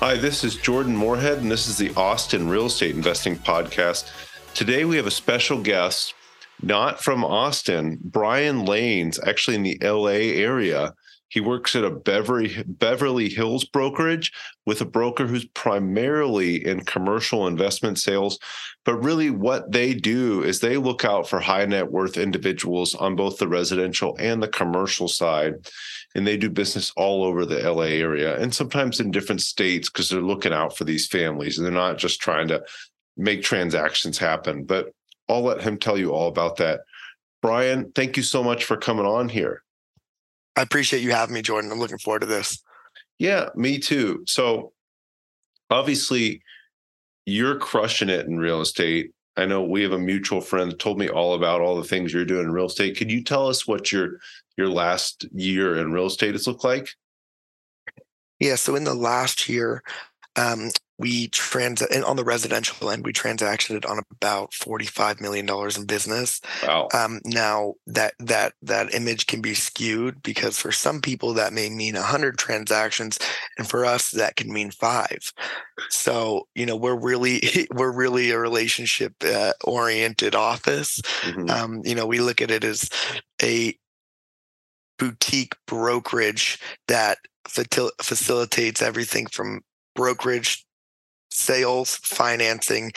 Hi, this is Jordan Moorhead, and this is the Austin Real Estate Investing Podcast. Today we have a special guest, not from Austin, Brian Lanes, actually in the LA area. He works at a Beverly, Beverly Hills brokerage with a broker who's primarily in commercial investment sales. But really, what they do is they look out for high net worth individuals on both the residential and the commercial side and they do business all over the LA area and sometimes in different states because they're looking out for these families and they're not just trying to make transactions happen. But I'll let him tell you all about that. Brian, thank you so much for coming on here. I appreciate you having me, Jordan. I'm looking forward to this. Yeah, me too. So obviously, you're crushing it in real estate. I know we have a mutual friend that told me all about all the things you're doing in real estate. Could you tell us what your your last year in real estate has looked like? Yeah, so in the last year, um, we trans and on the residential end, we transacted on about forty-five million dollars in business. Wow. Um, now that that that image can be skewed because for some people that may mean hundred transactions, and for us that can mean five. So you know we're really we're really a relationship uh, oriented office. Mm-hmm. Um, you know we look at it as a boutique brokerage that facilitates everything from brokerage sales, financing,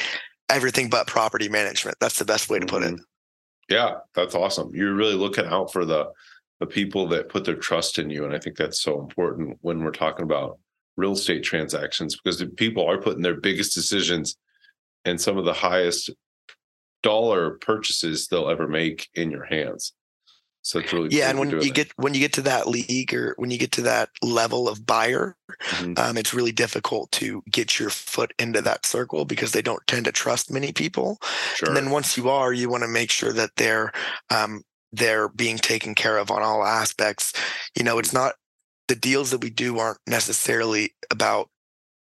everything but property management. That's the best way to put it. Mm-hmm. Yeah, that's awesome. You're really looking out for the the people that put their trust in you, and I think that's so important when we're talking about real estate transactions because people are putting their biggest decisions and some of the highest dollar purchases they'll ever make in your hands. So it's really yeah. And when you get when you get to that league or when you get to that level of buyer, mm-hmm. um, it's really difficult to get your foot into that circle because they don't tend to trust many people. Sure. And then once you are, you want to make sure that they're um, they're being taken care of on all aspects. You know, it's not the deals that we do aren't necessarily about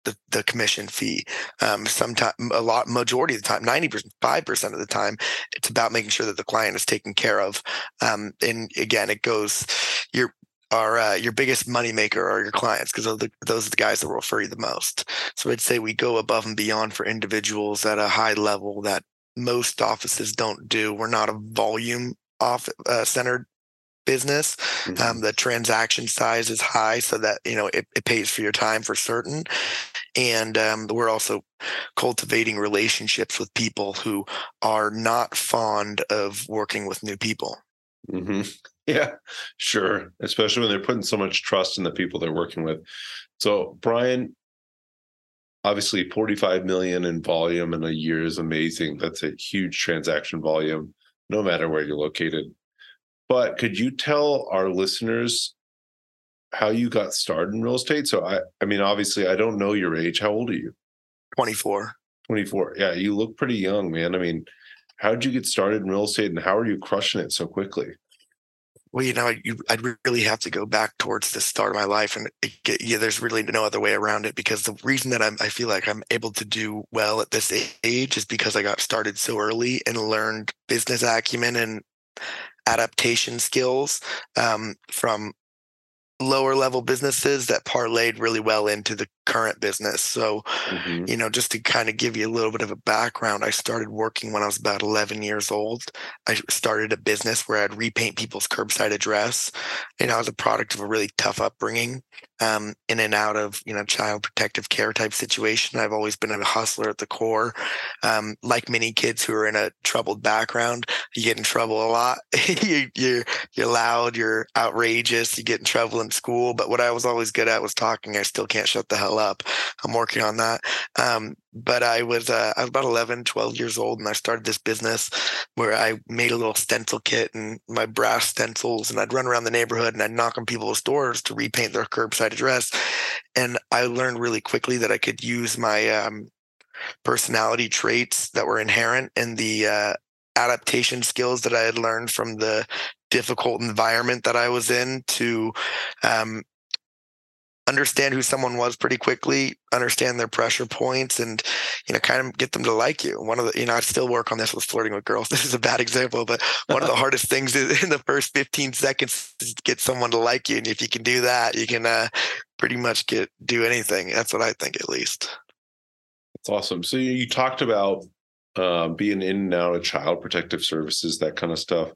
the, the commission fee. Um, sometimes a lot, majority of the time, 95% of the time, it's about making sure that the client is taken care of. Um, and again, it goes, your, our, uh, your biggest moneymaker are your clients because those, those are the guys that will refer you the most. So I'd say we go above and beyond for individuals at a high level that most offices don't do. We're not a volume off uh, centered business. Mm-hmm. Um, the transaction size is high, so that you know it, it pays for your time for certain. And um, we're also cultivating relationships with people who are not fond of working with new people. Mm-hmm. Yeah, sure. Especially when they're putting so much trust in the people they're working with. So, Brian, obviously 45 million in volume in a year is amazing. That's a huge transaction volume, no matter where you're located. But could you tell our listeners how you got started in real estate? So I I mean obviously I don't know your age. How old are you? 24. 24. Yeah, you look pretty young, man. I mean, how did you get started in real estate and how are you crushing it so quickly? Well, you know, you, I'd really have to go back towards the start of my life, and it, yeah, there's really no other way around it. Because the reason that I'm, I feel like I'm able to do well at this age is because I got started so early and learned business acumen and adaptation skills um, from lower level businesses that parlayed really well into the current business. So, mm-hmm. you know, just to kind of give you a little bit of a background, I started working when I was about 11 years old. I started a business where I'd repaint people's curbside address. You know, I was a product of a really tough upbringing, um, in and out of, you know, child protective care type situation. I've always been a hustler at the core. Um, like many kids who are in a troubled background, you get in trouble a lot. you, you're, you're loud, you're outrageous, you get in trouble in school. But what I was always good at was talking. I still can't shut the hell up. I'm working on that. Um, but I was uh, I was about 11, 12 years old, and I started this business where I made a little stencil kit and my brass stencils, and I'd run around the neighborhood and I'd knock on people's doors to repaint their curbside address. and I learned really quickly that I could use my um, personality traits that were inherent in the uh, adaptation skills that I had learned from the difficult environment that I was in to um, understand who someone was pretty quickly, understand their pressure points, and you know, kind of get them to like you. One of the, you know, I still work on this with flirting with girls. This is a bad example, but one of the hardest things in the first 15 seconds is to get someone to like you. And if you can do that, you can uh, pretty much get do anything. That's what I think, at least. That's awesome. So you talked about uh, being in and out of child protective services, that kind of stuff.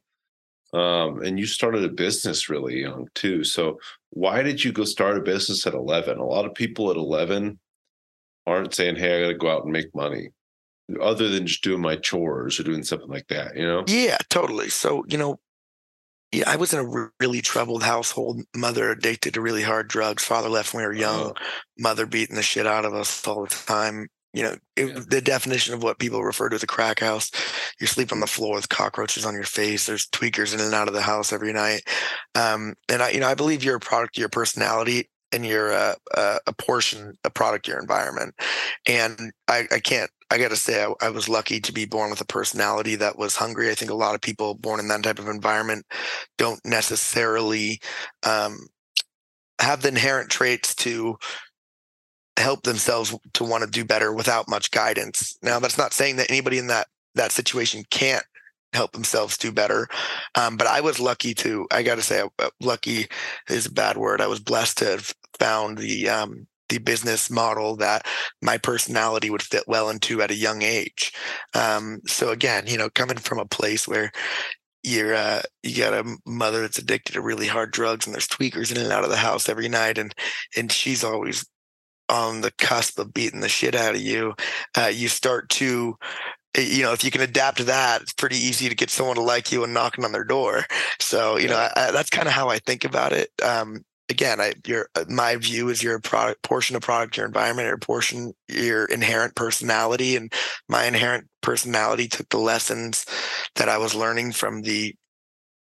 Um, and you started a business really young too. So why did you go start a business at 11? A lot of people at 11 aren't saying, "Hey, I got to go out and make money," other than just doing my chores or doing something like that. You know? Yeah, totally. So you know, yeah, I was in a really troubled household. Mother addicted to really hard drugs. Father left when we were young. Uh-huh. Mother beating the shit out of us all the time you know it, yeah. the definition of what people refer to as a crack house you sleep on the floor with cockroaches on your face there's tweakers in and out of the house every night um, and i you know i believe you're a product of your personality and you're a, a, a portion a product of your environment and i, I can't I got to say, I, I, was lucky to be born with a personality that was hungry. I think a lot of people born in that type of environment don't necessarily um, have the inherent traits to help themselves to want to do better without much guidance. Now, that's not saying that anybody in that that situation can't help themselves do better. Um, but I was lucky to, I got to say, uh, lucky is a bad word. I was blessed to have found the, um, the business model that my personality would fit well into at a young age. Um, so again, you know, coming from a place where you're uh, you got a mother that's addicted to really hard drugs and there's tweakers in and out of the house every night and and she's always on the cusp of beating the shit out of you, uh, you start to eh, you know if you can adapt to that it's pretty easy to get someone to like you and knocking on their door. So you know I, I, that's kind of how i think about it. Um, again I, your uh, my view is your product portion of product your environment your portion your inherent personality and my inherent personality took the lessons that i was learning from the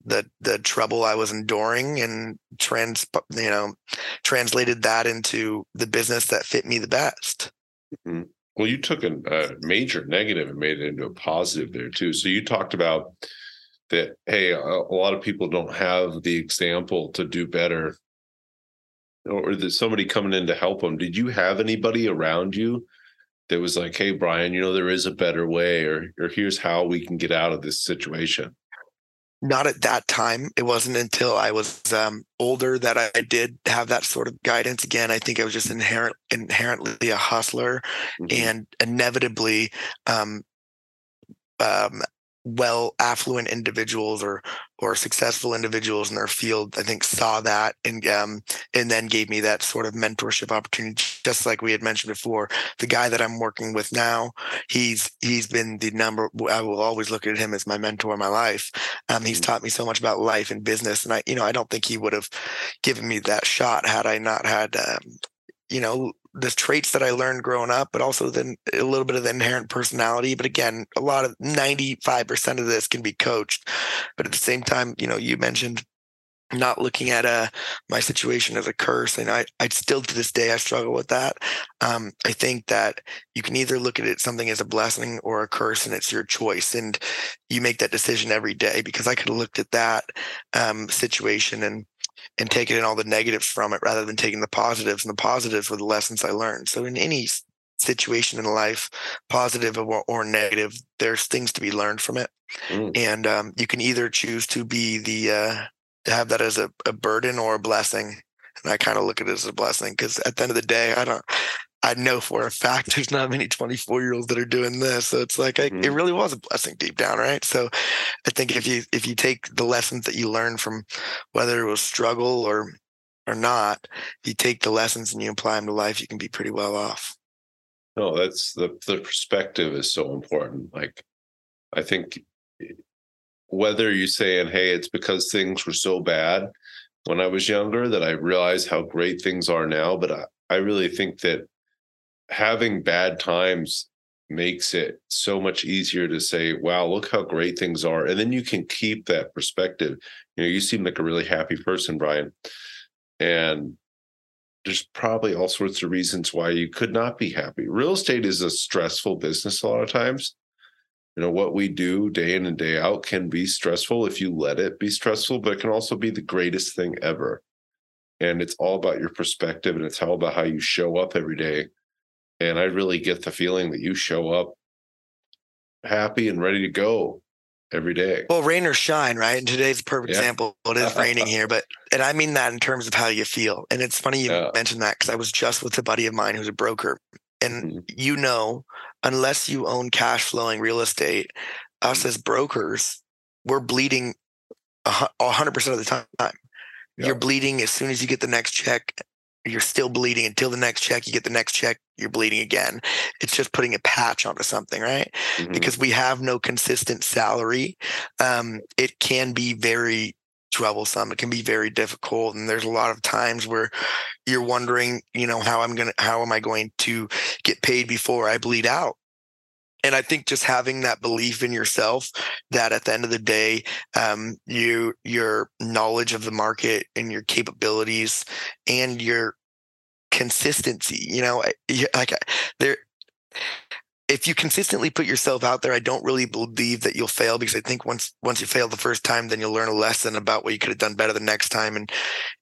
the the trouble I was enduring and trans you know translated that into the business that fit me the best. Mm-hmm. Well, you took a, a, major negative and made it into a positive there too. So you talked about that. Hey, a, a lot of people don't have the example to do better, or that somebody coming in to help them. Did you have anybody around you? That was like, hey, Brian, you know, there is a better way, or or here's how we can get out of this situation not at that time. It wasn't until I was um, older that I did have that sort of guidance. Again, I think I was just inherent, inherently a hustler, mm-hmm. and inevitably, um, um, well affluent individuals or or successful individuals in their field i think saw that and um and then gave me that sort of mentorship opportunity just like we had mentioned before the guy that i'm working with now he's he's been the number i will always look at him as my mentor in my life um he's mm-hmm. taught me so much about life and business and i you know i don't think he would have given me that shot had i not had um, you know the traits that I learned growing up, but also then a little bit of the inherent personality. But again, a lot of 95% of this can be coached. But at the same time, you know, you mentioned not looking at uh, my situation as a curse. And I, I still to this day, I struggle with that. Um, I think that you can either look at it something as a blessing or a curse, and it's your choice. And you make that decision every day because I could have looked at that um, situation and and taking in all the negatives from it rather than taking the positives. And the positives were the lessons I learned. So in any situation in life, positive or, or negative, there's things to be learned from it. Mm. And um, you can either choose to be the uh, to have that as a, a burden or a blessing. And I kind of look at it as a blessing because at the end of the day, I don't I know for a fact there's not many 24 year olds that are doing this. So it's like I, mm. it really was a blessing deep down, right? So I think if you if you take the lessons that you learn from whether it was struggle or or not, you take the lessons and you apply them to life, you can be pretty well off. No, that's the the perspective is so important. Like I think whether you're saying, hey, it's because things were so bad when I was younger that I realized how great things are now, but I, I really think that having bad times makes it so much easier to say, wow, look how great things are. And then you can keep that perspective. You know, you seem like a really happy person, Brian. And there's probably all sorts of reasons why you could not be happy. Real estate is a stressful business a lot of times. You know, what we do day in and day out can be stressful if you let it be stressful, but it can also be the greatest thing ever. And it's all about your perspective and it's all about how you show up every day. And I really get the feeling that you show up happy and ready to go every day. Well, rain or shine, right? And today's a perfect yeah. example. It is raining here, but and I mean that in terms of how you feel. And it's funny you yeah. mentioned that because I was just with a buddy of mine who's a broker, and mm-hmm. you know, unless you own cash flowing real estate, us mm-hmm. as brokers, we're bleeding hundred percent of the time. You're bleeding as soon as you get the next check you're still bleeding until the next check you get the next check you're bleeding again it's just putting a patch onto something right mm-hmm. because we have no consistent salary um, it can be very troublesome it can be very difficult and there's a lot of times where you're wondering you know how i'm going to how am i going to get paid before i bleed out and I think just having that belief in yourself that at the end of the day, um, you your knowledge of the market and your capabilities and your consistency, you know, like there. If you consistently put yourself out there, I don't really believe that you'll fail because I think once once you fail the first time, then you'll learn a lesson about what you could have done better the next time. And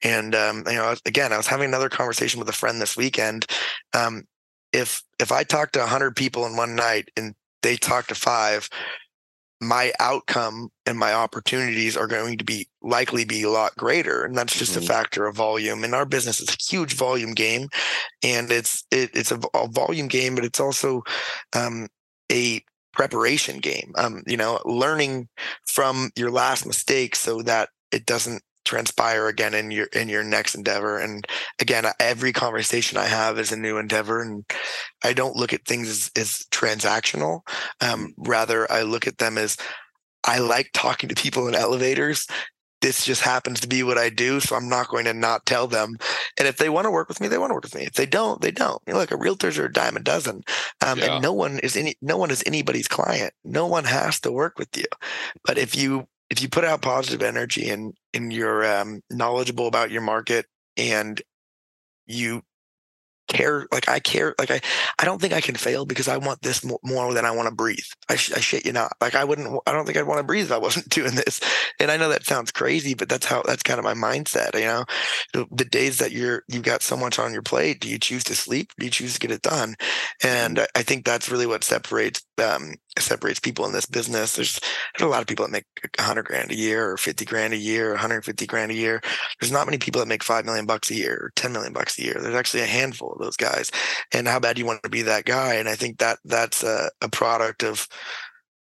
and um, you know, again, I was having another conversation with a friend this weekend. Um, if if I talk to 100 people in one night and they talk to five, my outcome and my opportunities are going to be likely be a lot greater. And that's just mm-hmm. a factor of volume. And our business is a huge volume game. And it's it, it's a, a, volume game but it's also um, a preparation game. Um, you know learning from your last mistake so that it doesn't transpire again in your in your next endeavor and again every conversation i have is a new endeavor and i don't look at things as, as transactional um, rather i look at them as i like talking to people in elevators this just happens to be what I do. So I'm not going to not tell them. And if they want to work with me, they want to work with me. If they don't, they don't. You know, like a realtors are a dime a dozen. Um, yeah. and no one is any, no one is anybody's client. No one has to work with you. But if you if you put out positive energy and and you're um, knowledgeable about your market and you care like i care like i i don't think i can fail because i want this more, than i want to breathe. I, sh- I shit you not. Like i wouldn't i don't think i'd want to breathe if i wasn't doing this. And i know that sounds crazy but that's how that's kind of my mindset you know? The, the days that you're you've got so much on your plate do you choose to sleep? Do you choose to get it done? And i think that's really what separates um separates people in this business. There's there's a lot of people that make 100 grand a year or 50 grand a year 150 grand a year. There's not many people that make 5 million bucks a year or 10 million bucks a year. There's actually a handful of those guys. And how bad do you want to be that guy? And i think that that's a, a product of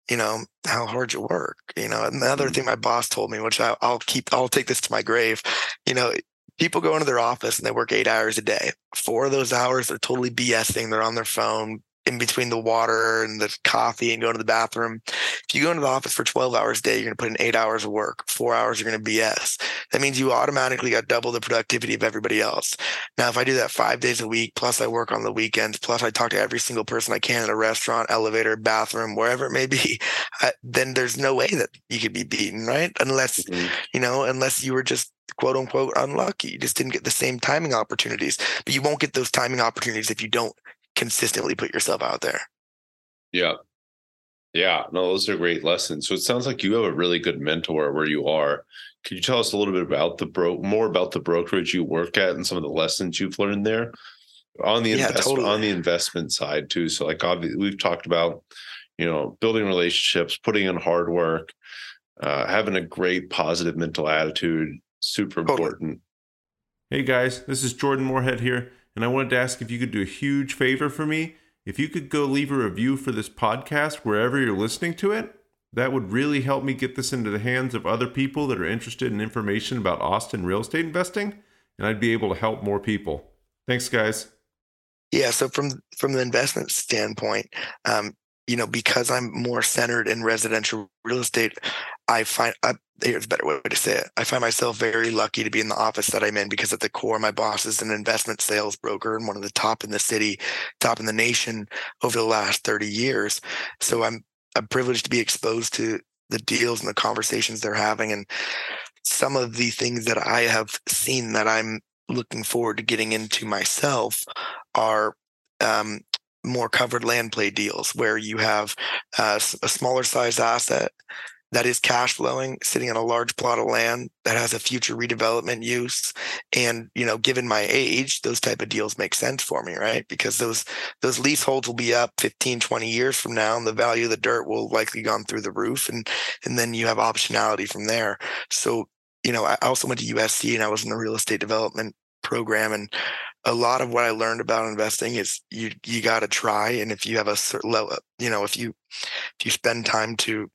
you know how hard you work you know. Another mm-hmm. thing my boss told me which I, i'll keep i'll take this to my grave you know people go into their office and they work eight hours a day. Four of those hours they're totally bsing. They're on their phone in between the water and the coffee and going to the bathroom. If you go into the office for 12 hours a day, you're going to put in eight hours of work, four hours, you're going to BS. That means you automatically got double the productivity of everybody else. Now, if I do that five days a week, plus I work on the weekends, plus I talk to every single person I can at a restaurant, elevator, bathroom, wherever it may be, I, then there's no way that you could be beaten, right? Unless, mm-hmm. you know, unless you were just quote unquote unlucky. You just didn't get the same timing opportunities. But you won't get those timing opportunities if you don't consistently put yourself out there. Yeah. Yeah. No, those are great lessons. So it sounds like you have a really good mentor where you are. Could you tell us a little bit about the bro more about the brokerage you work at and some of the lessons you've learned there? On the yeah, investment totally. on the investment side too. So like obviously we've talked about, you know, building relationships, putting in hard work, uh, having a great positive mental attitude, super totally. important. Hey guys, this is Jordan Moorhead here and I wanted to ask if you could do a huge favor for me. If you could go leave a review for this podcast wherever you're listening to it, that would really help me get this into the hands of other people that are interested in information about Austin real estate investing, and I'd be able to help more people. Thanks, guys. Yeah. So from from the investment standpoint, um, you know, because I'm more centered in residential real estate, I find I, here's a better way to say it. I find myself very lucky to be in the office that I'm in because at the core, my boss is an investment sales broker and one of the top in the city, top in the nation over the last 30 years. So I'm I'm privileged to be exposed to the deals and the conversations they're having and some of the things that I have seen that I'm looking forward to getting into myself are um, more covered land play deals where you have uh, a smaller size asset that is cash flowing sitting on a large plot of land that has a future redevelopment use and you know given my age those type of deals make sense for me right? Because those those leaseholds will be up 15 20 years from now and the value of the dirt will likely gone through the roof and and then you have optionality from there. So you know i also went to usc and i was in the real estate development program and a lot of what I learned about investing is you you got to try, and if you have a certain level, you know, if you if you spend time to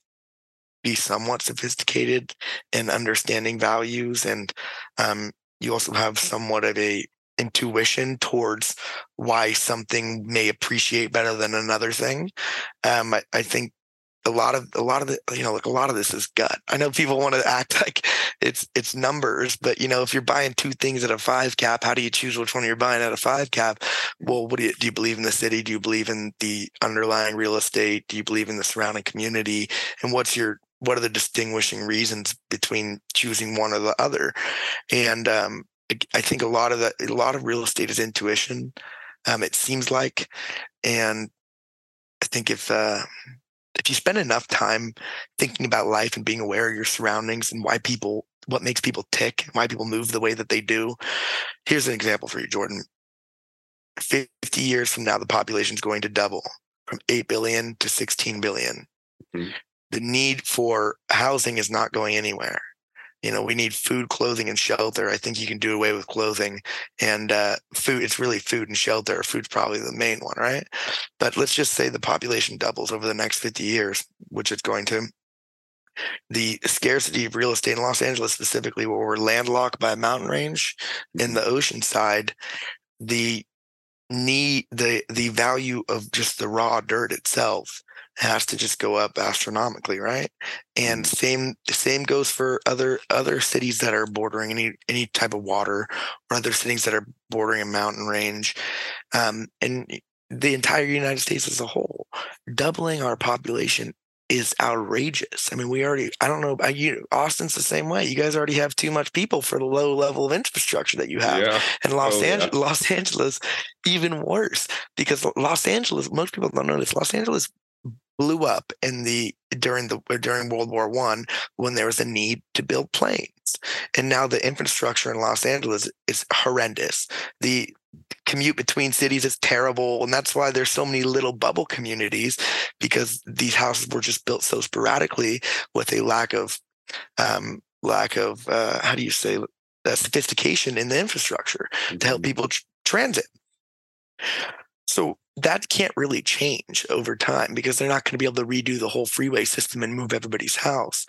be somewhat sophisticated in understanding values, and um, you also have somewhat of a intuition towards why something may appreciate better than another thing. Um, I, I think a lot of a lot of the you know like a lot of this is gut. I know people want to act like it's it's numbers but you know if you're buying two things at a five cap how do you choose which one you're buying at a five cap? Well what do you do you believe in the city? Do you believe in the underlying real estate? Do you believe in the surrounding community? And what's your what are the distinguishing reasons between choosing one or the other? And um, i think a lot of that a lot of real estate is intuition um, it seems like. And i think if uh, if you spend enough time thinking about life and being aware of your surroundings and why people what makes people tick why people move the way that they do here's an example for you jordan 50 years from now the population is going to double from 8 billion to 16 billion. Mm-hmm. the need for housing is not going anywhere you know we need food clothing and shelter. I think you can do away with clothing and uh, food it's really food and shelter. Food's probably the main one right? But let's just say the population doubles over the next 50 years which it's going to. The scarcity of real estate in los angeles specifically where we're landlocked by a mountain range in the ocean side the need the the value of just the raw dirt itself has to just go up astronomically, right? And mm-hmm. same same goes for other other cities that are bordering any any type of water, or other cities that are bordering a mountain range, um, and the entire United States as a whole. Doubling our population is outrageous. I mean, we already, I don't know, you, Austin's the same way. You guys already have too much people for the low level of infrastructure that you have. Yeah. And Los, oh, Angeles, yeah. Los Angeles, even worse because Los Angeles, most people don't know this. Los Angeles blew up in the during the during World War One when there was a need to build planes, and now the infrastructure in Los Angeles is horrendous. The commute between cities is terrible, and that's why there's so many little bubble communities because these houses were just built so sporadically with a lack of um, lack of uh, how do you say uh, sophistication in the infrastructure to help mm-hmm. people tr- transit. So that can't really change over time because they're not going to be able to redo the whole freeway system and move everybody's house.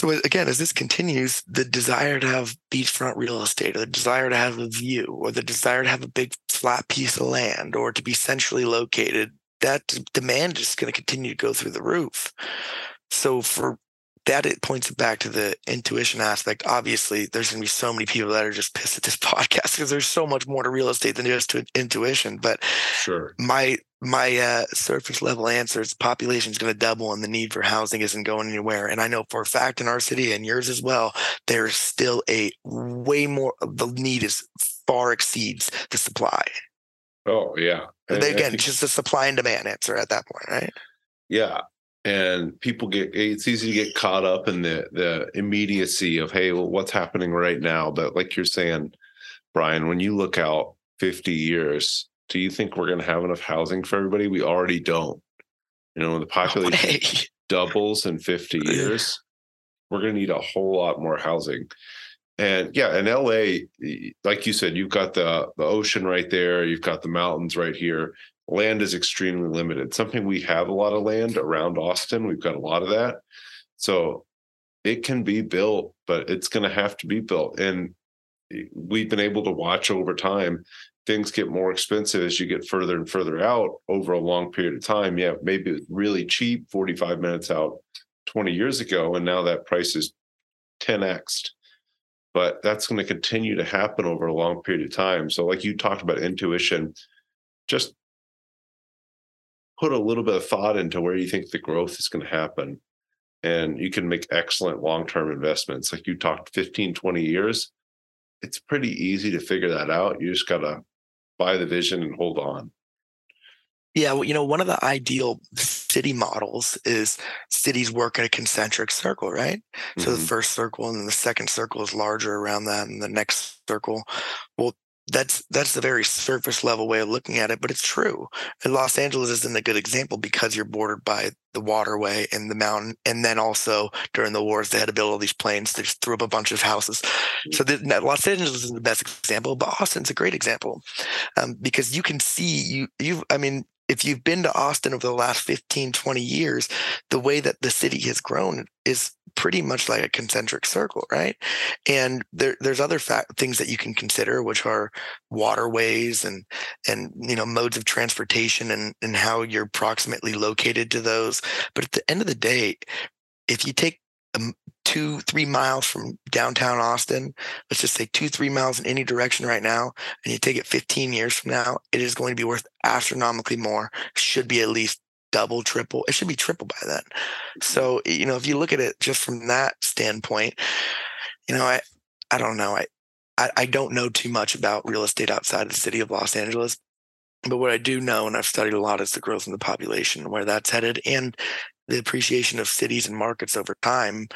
So again, as this continues, the desire to have beachfront real estate, or the desire to have a view, or the desire to have a big flat piece of land, or to be centrally located, that demand is going to continue to go through the roof. So for that it points back to the intuition aspect. Obviously, there's going to be so many people that are just pissed at this podcast because there's so much more to real estate than just to intuition. But sure, my my uh, surface level answer is population is going to double and the need for housing isn't going anywhere. And I know for a fact in our city and yours as well, there's still a way more. The need is far exceeds the supply. Oh yeah. And again, think, just a supply and demand answer at that point, right? Yeah, and people get it's easy to get caught up in the the immediacy of hey well what's happening right now? But like you're saying brian when you look out 50 years do you think we're going to have enough housing for everybody? We already don't. You know when the population no doubles in 50 years we're going to need a whole lot more housing. And yeah in la like you said you've got the the ocean right there you've got the mountains right here land is extremely limited. Something we have a lot of land around Austin. We've got a lot of that. So it can be built, but it's going to have to be built. And we've been able to watch over time things get more expensive as you get further and further out over a long period of time. Yeah, maybe really cheap 45 minutes out 20 years ago, and now that price is 10x. But that's going to continue to happen over a long period of time. So, like you talked about intuition, just put a little bit of thought into where you think the growth is going to happen and you can make excellent long-term investments like you talked 15 20 years it's pretty easy to figure that out. You just gotta buy the vision and hold on. Yeah, well, you know, one of the ideal city models is cities work in a concentric circle, right? Mm-hmm. So the mm-hmm. first circle and then the second circle is larger around that, and the next circle. Well, that's that's a very surface level way of looking at it, but it's true. And Los Angeles isn't a good example because you're bordered by the waterway and the mountain, and then also during the wars they had to build all these planes. They just threw up a bunch of houses. Mm. So the, Los Angeles is the best example, but Austin's a great example um, because you can see you you. I mean, if you've been to Austin over the last 15, 20 years, the way that the city has grown is pretty much like a concentric circle, right? And there, there's other things that you can consider, which are waterways and and you know modes of transportation and and how you're approximately located to those. But at the end of the day, if you take two, three miles from downtown Austin, let's just say two, three miles in any direction right now, and you take it 15 years from now, it is going to be worth astronomically more. Should be at least double, triple. It should be triple by then. So, you know, if you look at it just from that standpoint, you know, I, I don't know. I, I, I don't know too much about real estate outside of the city of Los Angeles. But what I do know, and I've studied a lot, is the growth in the population, where that's headed, and the appreciation of cities and markets over time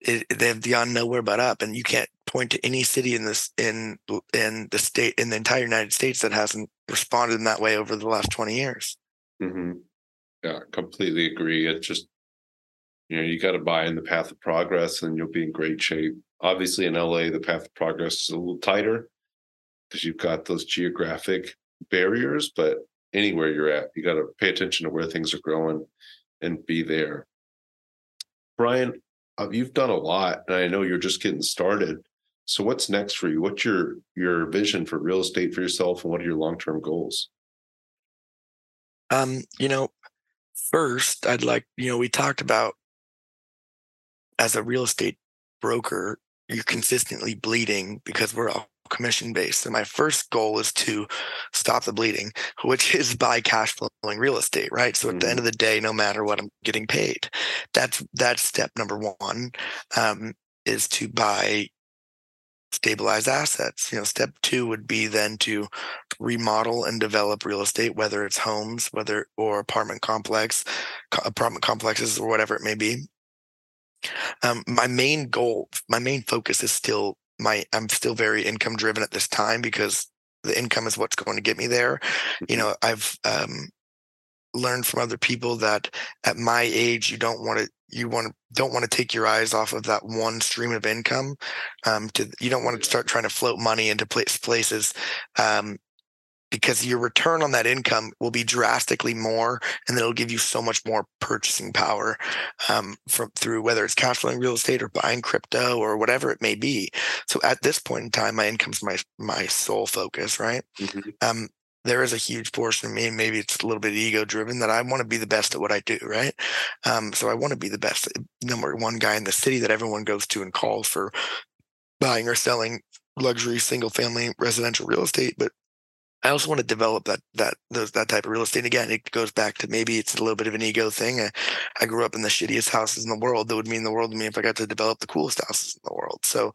it, they've gone nowhere but up and you can't point to any city in this in in the state in the entire united states that hasn't responded in that way over the last 20 years mm-hmm. yeah completely agree it's just you know you got to buy in the path of progress and you'll be in great shape obviously in la the path of progress is a little tighter because you've got those geographic barriers but anywhere you're at you got to pay attention to where things are growing and be there. Brian, uh, you've done a lot, and I know you're just getting started. So, what's next for you? What's your your vision for real estate for yourself, and what are your long term goals? Um, you know, first, I'd like you know we talked about as a real estate broker, you're consistently bleeding because we're all commission based. And my first goal is to stop the bleeding, which is buy cash flowing real estate, right? So at mm-hmm. the end mm-hmm. of the day, no matter what I'm getting paid, that's that's step number one. Um, is to buy stabilized assets. You know, step two would be then to remodel and develop real estate, whether it's homes, whether or apartment complex, apartment complexes, or whatever it may be. Um, my main goal, my main focus is still my I'm still very income driven at this time because the income is what's going to get me there. You mm-hmm. know, I've um, learned from other people that at my age you don't want to you want to don't want to take your eyes off of that one stream of income um, to you don't want to start trying to float money into places um, because your return on that income will be drastically more and it'll give you so much more purchasing power um, from through whether it's cash flowing real estate or buying crypto or whatever it may be so at this point in time my income's my my sole focus right mm-hmm. um, there is a huge portion of me, and maybe it's a little bit ego driven, that I want to be the best at what I do, right? Um, so I want to be the best number one guy in the city that everyone goes to and calls for buying or selling luxury single family residential real estate. But I also want to develop that that those, that type of real estate. Again, it goes back to maybe it's a little bit of an ego thing. I, I, grew up in the shittiest houses in the world. That would mean the world to me if I got to develop the coolest houses in the world. So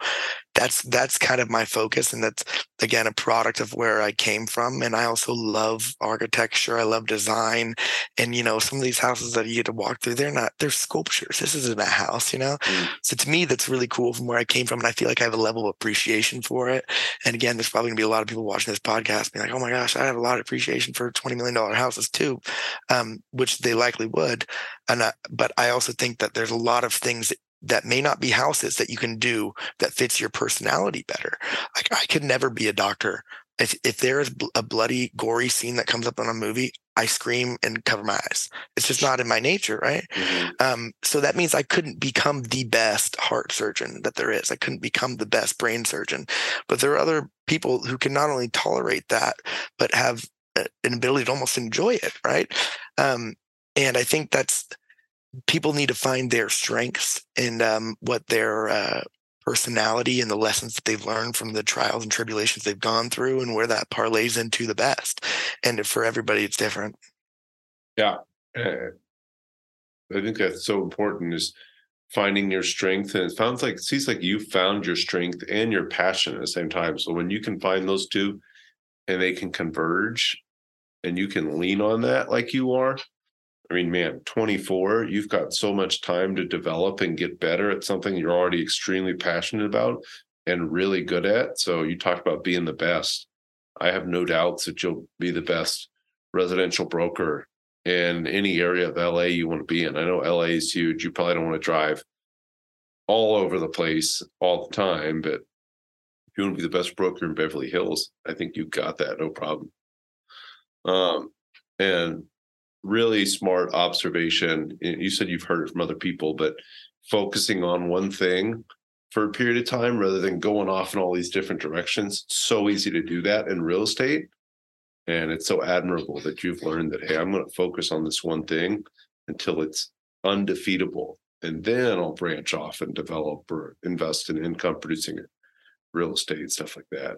that's that's kind of my focus, and that's again a product of where I came from. And I also love architecture. I love design, and you know some of these houses that you get to walk through, they're not they're sculptures. This isn't a house, you know. Mm. So to me, that's really cool from where I came from, and I feel like I have a level of appreciation for it. And again, there's probably gonna be a lot of people watching this podcast being like, "Oh my gosh, I have a lot of appreciation for twenty million dollar houses too," um, which they likely would. And uh, but I also think that there's a lot of things that may not be houses that you can do that fits your personality better. Like I could never be a doctor. If if there is a bloody, gory scene that comes up on a movie, I scream and cover my eyes. It's just not in my nature, right? Mm-hmm. Um, so that means I couldn't become the best heart surgeon that there is. I couldn't become the best brain surgeon. But there are other people who can not only tolerate that, but have an ability to almost enjoy it, right? Um, and I think that's people need to find their strengths and um, what their uh, personality and the lessons that they've learned from the trials and tribulations they've gone through and where that parlays into the best. And for everybody, it's different. Yeah. Uh, I think that's so important is finding your strength and it sounds like it seems like you found your strength and your passion at the same time so when you can find those two and they can converge and you can lean on that like you are i mean man 24 you've got so much time to develop and get better at something you're already extremely passionate about and really good at so you talked about being the best i have no doubts that you'll be the best residential broker in any area of LA you want to be in. I know LA is huge. You probably don't want to drive all over the place all the time, but if you want to be the best broker in Beverly Hills, I think you got that, no problem. Um, and really smart observation. You said you've heard it from other people, but focusing on one thing for a period of time rather than going off in all these different directions. So easy to do that in real estate and it's so admirable that you've learned that, hey, I'm going to focus on this one thing until it's undefeatable. And then I'll branch off and develop or invest in income producing real estate, stuff like that.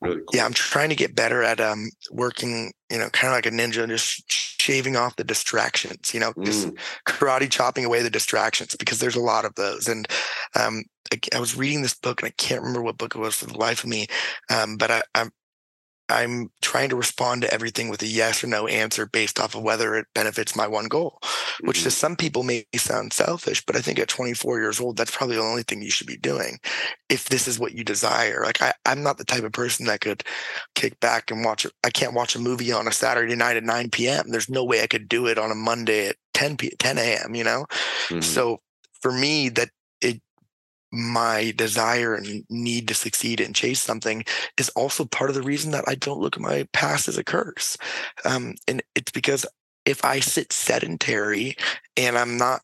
really cool. Yeah, I'm trying to get better at um working, you know, kind of like a ninja, just shaving off the distractions, you know, mm. just karate chopping away the distractions because there's a lot of those. And um I, I, was reading this book and I can't remember what book it was for the life of me. Um, but I, I'm I'm trying to respond to everything with a yes or no answer based off of whether it benefits my one goal, which mm-hmm. to some people may sound selfish, but I think at 24 years old, that's probably the only thing you should be doing if this is what you desire. Like I, I'm not the type of person that could kick back and watch. I can't watch a movie on a Saturday night at 9 p.m. There's no way I could do it on a Monday at 10 p 10 a.m. You know, mm-hmm. so for me that my desire and need to succeed and chase something is also part of the reason that I don't look at my past as a curse. Um, and it's because if I sit sedentary and I'm not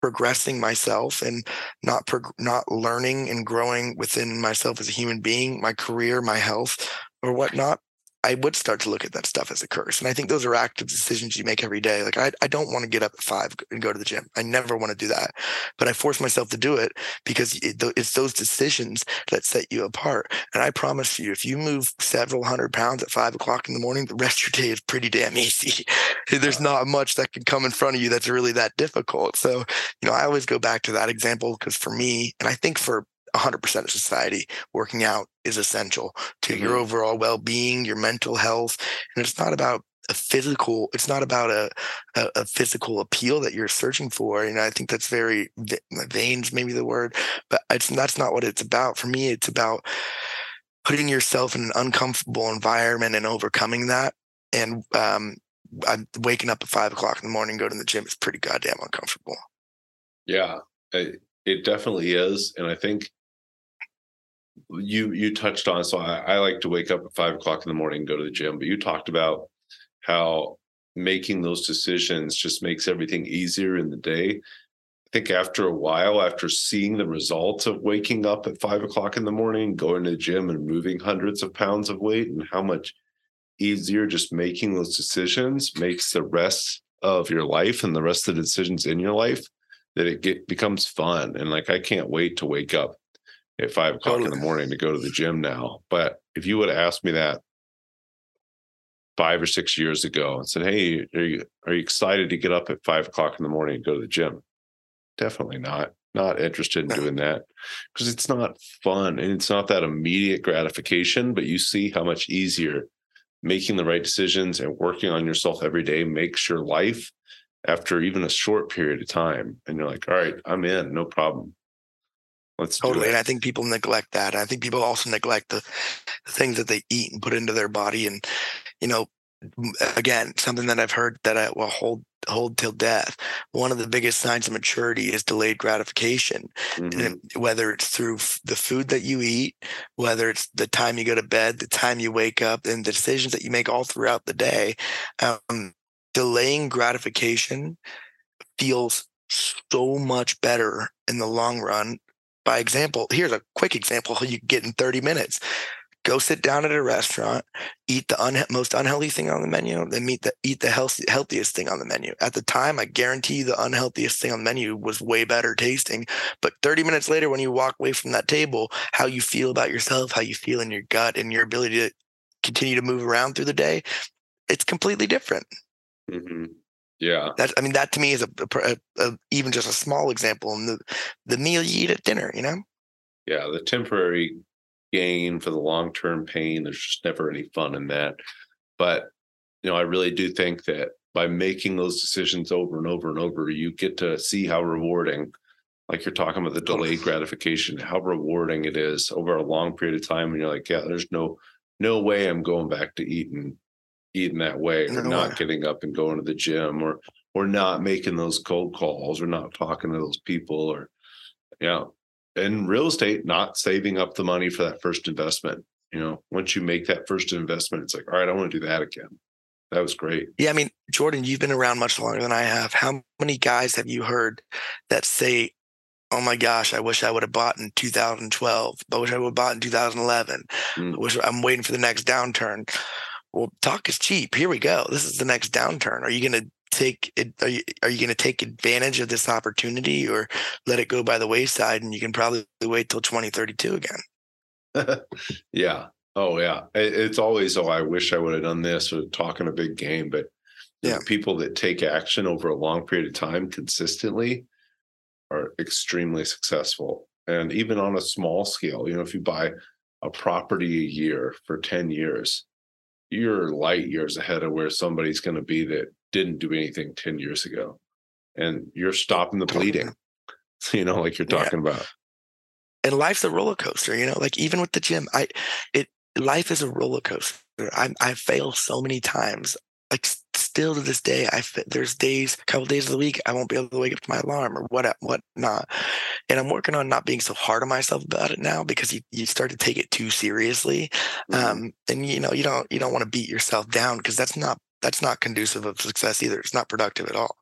progressing myself and not prog- not learning and growing within myself as a human being, my career, my health, or whatnot, I would start to look at that stuff as a curse. And I think those are active decisions you make every day. Like I, I don't want to get up at five and go to the gym. I never want to do that, but I force myself to do it because it's those decisions that set you apart. And I promise you, if you move several hundred pounds at five o'clock in the morning, the rest of your day is pretty damn easy. There's not much that can come in front of you that's really that difficult. So, you know, I always go back to that example because for me, and I think for 100% of society, working out is essential to mm-hmm. your overall well being, your mental health. And it's not about a physical it's not about a, a, a physical appeal that you're searching for and i think that's very vain's maybe the word but it's that's not what it's about for me it's about putting yourself in an uncomfortable environment and overcoming that and um, i'm waking up at five o'clock in the morning go to the gym is pretty goddamn uncomfortable yeah it, it definitely is and i think you you touched on so I, I, like to wake up at five o'clock in the morning and go to the gym but you talked about how making those decisions just makes everything easier in the day. I think after a while after seeing the results of waking up at five o'clock in the morning going to the gym and moving hundreds of pounds of weight and how much easier just making those decisions makes the rest of your life and the rest of the decisions in your life that it get, becomes fun. And like i can't wait to wake up at five o'clock totally. in the morning to go to the gym now. But if you would have asked me that five or six years ago and said, Hey, are you are you excited to get up at five o'clock in the morning and go to the gym? Definitely not. Not interested in doing that because it's not fun and it's not that immediate gratification, but you see how much easier making the right decisions and working on yourself every day makes your life after even a short period of time. And you're like, all right, I'm in, no problem. Let's totally. And I think people neglect that. I think people also neglect the, the things that they eat and put into their body. And, you know, again, something that I've heard that I will hold hold till death. One of the biggest signs of maturity is delayed gratification. Mm-hmm. whether it's through the food that you eat, whether it's the time you go to bed, the time you wake up, and the decisions that you make all throughout the day, um, delaying gratification feels so much better in the long run by example. Here's a quick example you get in 30 minutes. Go sit down at a restaurant, eat the un- most unhealthy thing on the menu, then meet the eat the healthy, healthiest thing on the menu. At the time, I guarantee the unhealthiest thing on the menu was way better tasting. But 30 minutes later, when you walk away from that table, how you feel about yourself, how you feel in your gut, and your ability to continue to move around through the day, it's completely different. Mm-hmm. Yeah. That I mean, that to me is a, a, a, even just a small example. And the the meal you eat at dinner, you know. Yeah, the temporary gain for the long term pain. There's just never any fun in that. But you know, I really do think that by making those decisions over and over and over, you get to see how rewarding, like you're talking about the oh. delayed gratification, how rewarding it is over a long period of time. And you're like, yeah, there's no no way I'm going back to eating eating that way or not getting up and going to the gym or or not making those cold calls or not talking to those people or you know in real estate not saving up the money for that first investment you know once you make that first investment it's like all right i want to do that again that was great yeah i mean jordan you've been around much longer than i have how many guys have you heard that say oh my gosh, I wish I would have bought in 2012. I wish I would have bought in 2011. Mm. I wish I'm waiting for the next downturn well, talk is cheap. Here we go. This is the next downturn. Are you going to take it? Are you, are you going to take advantage of this opportunity or let it go by the wayside? And you can probably wait till 2032 again. yeah. Oh, yeah. It's always, oh, I wish I would have done this or talking a big game. But yeah. people that take action over a long period of time consistently are extremely successful. And even on a small scale, you know, if you buy a property a year for 10 years, you're light years ahead of where somebody's going to be that didn't do anything 10 years ago. And you're stopping the bleeding. You know like you're talking yeah. about. And life's a roller coaster you know like even with the gym i it life is a roller coaster. I i fail so many times like still to this day, I there's days, a couple days of the week, I won't be able to wake up to my alarm or what, what not. And I'm working on not being so hard on myself about it now because you, you start to take it too seriously. Mm-hmm. Um, and you know, you don't, you don't want to beat yourself down because that's not, that's not conducive of success either. It's not productive at all.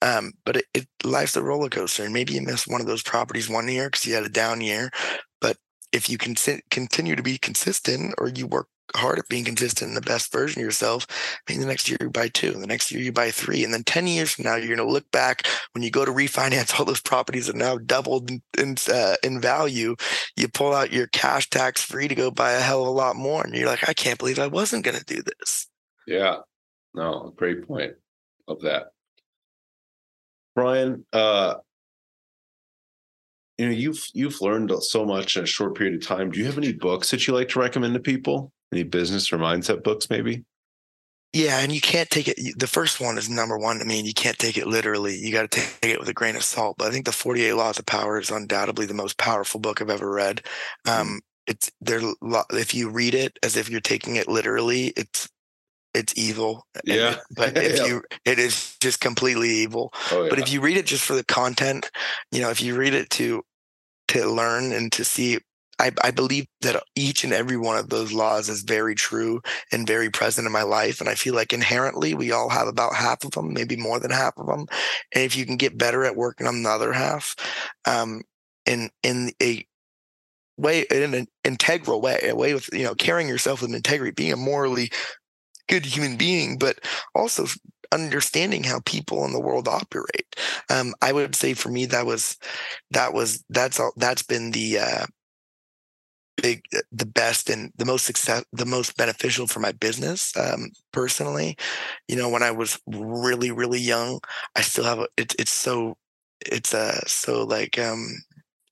Um, but it, it, life's a roller coaster and maybe you miss one of those properties one year because you had a down year, but if you can continue to be consistent or you work hard at being consistent in the best version of yourself, maybe the next year you buy two, the next year you buy three, and then 10 years from now, you're going to look back when you go to refinance all those properties that now doubled in, in, uh, in value. You pull out your cash tax free to go buy a hell of a lot more. And you're like, I can't believe I wasn't going to do this. Yeah. No, great point. of that. Brian, uh, you know you've you've learned so much in a short period of time do you have any books that you like to recommend to people any business or mindset books, maybe? Yeah, and you can't take it. The first one is number one. I mean, you can't take it literally. You got to take it with a grain of salt. But I think the Forty Eight Laws of Power is undoubtedly the most powerful book I've ever read. Um, it's there. If you read it as if you're taking it literally, it's it's evil. Yeah. but if yeah. you, it is just completely evil. Oh, yeah. But if you read it just for the content, you know, if you read it to to learn and to see I, I, believe that each and every one of those laws is very true and very present in my life. And I feel like inherently we all have about half of them, maybe more than half of them. And if you can get better at working on the other half, um, in in a way, in an integral way, a way with you know carrying yourself with integrity, being a morally good human being, but also understanding how people in the world operate. Um, I would say for me that was that was that's all that's been the uh, big the best and the most success the most beneficial for my business um, personally. You know when i was really really young i still have a, it, it's so it's uh so like um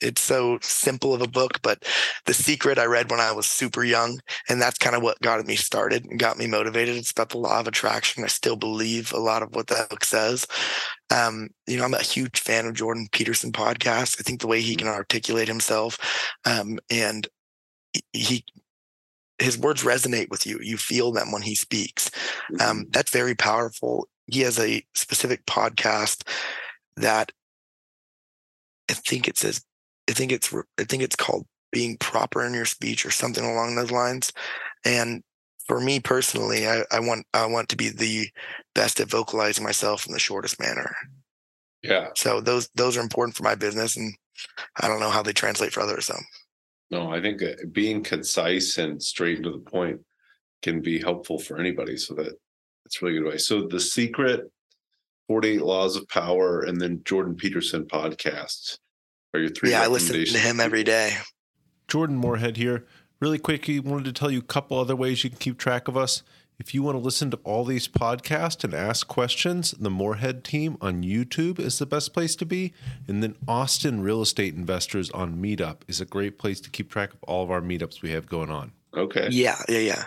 it's so simple of a book but the secret i read when i was super young and that's kind of what got me started and got me motivated. It's about the law of attraction. I still believe a lot of what that book says. Um, you know, I'm a huge fan of Jordan Peterson podcast. I think the way he can articulate himself um, and he his words resonate with you. You feel them when he speaks. Um, mm-hmm. That's very powerful. He has a specific podcast that I think it says, I think it's, I think it's called being proper in your speech or something along those lines. And for me personally, I, I want, I want to be the best at vocalizing myself in the shortest manner. Yeah. So those, those are important for my business. And I don't know how they translate for others though. No, I think uh, being concise and straight and to the point can be helpful for anybody. So that that's really good advice. So the secret 48 Laws of Power and then Jordan Peterson podcasts are your three. Yeah, I listen to him every day. Jordan Moorhead here. Really quickly, wanted to tell you a couple other ways you can keep track of us. If you want to listen to all these podcasts and ask questions, the Moorhead team on YouTube is the best place to be. And then Austin Real Estate Investors on Meetup is a great place to keep track of all of our meetups we have going on. Okay. Yeah, yeah, yeah.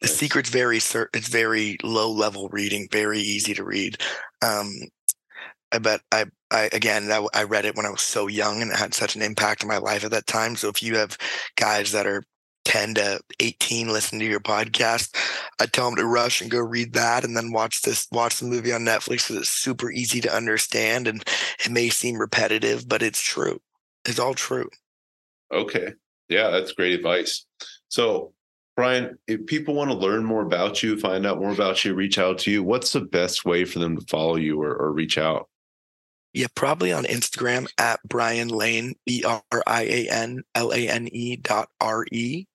The nice. secret's very it's very low level reading, very easy to read. Um, I bet I, I again, I read it when I was so young and it had such an impact on my life at that time. So if you have guys that are 10 to 18 listen to your podcast. I tell them to rush and go read that and then watch this watch the movie on netflix because it's super easy to understand and it may seem repetitive but it's true. It's all true. Okay. Yeah that's great advice. So brian if people want to learn more about you find out more about you reach out to you what's the best way for them to follow you or, or reach out? Yeah, probably on Instagram at Brian Lane, B R I A N L A N E dot R E.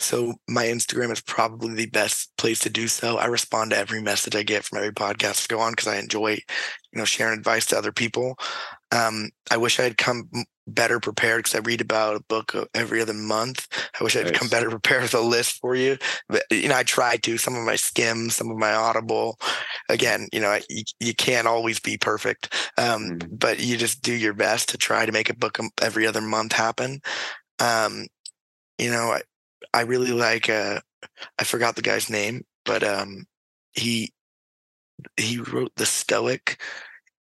So my Instagram is probably the best place to do so. I respond to every message I get from every podcast to go on because I enjoy, you know, sharing advice to other people. Um, I wish I had come better prepared because I read about a book every other month. I wish I'd come better prepared with a list for you. But you know, I try to. Some of my skim, some of my Audible. Again, you know, you, you can't always be perfect, um, mm-hmm. but you just do your best to try to make a book every other month happen. Um, you know, I, I really like uh I forgot the guy's name, but um he he wrote the Stoic.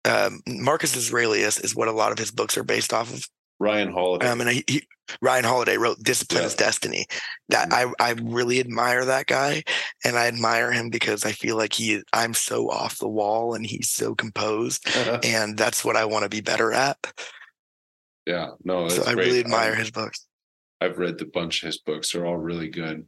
Um, Marcus Aurelius is what a lot of his books are based off of. Ryan Holiday. Um, and he, he, Ryan Holiday wrote "Discipline yeah. is Destiny." That mm-hmm. I I really admire that guy, and I admire him because I feel like he I'm so off the wall and he's so composed, and that's what I want to be better at. Yeah, no, so I great. really admire um, his books. I've read the bunch of his books. They're all really good.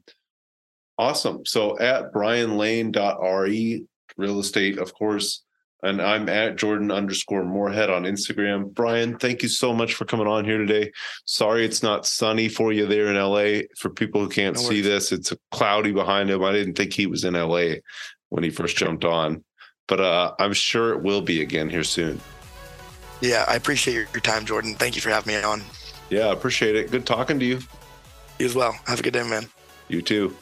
Awesome. So at brianlane.re, real estate, of course. And I'm at Jordan underscore Moorhead on Instagram. Brian, thank you so much for coming on here today. Sorry it's not sunny for you there in LA. For people who can't no see this, it's cloudy behind him. I didn't think he was in LA when he first jumped on, but uh, I'm sure it will be again here soon. Yeah, I appreciate your, your time, Jordan. Thank you for having me on. Yeah, appreciate it. Good talking to you. You as well. Have a good day, man. You too.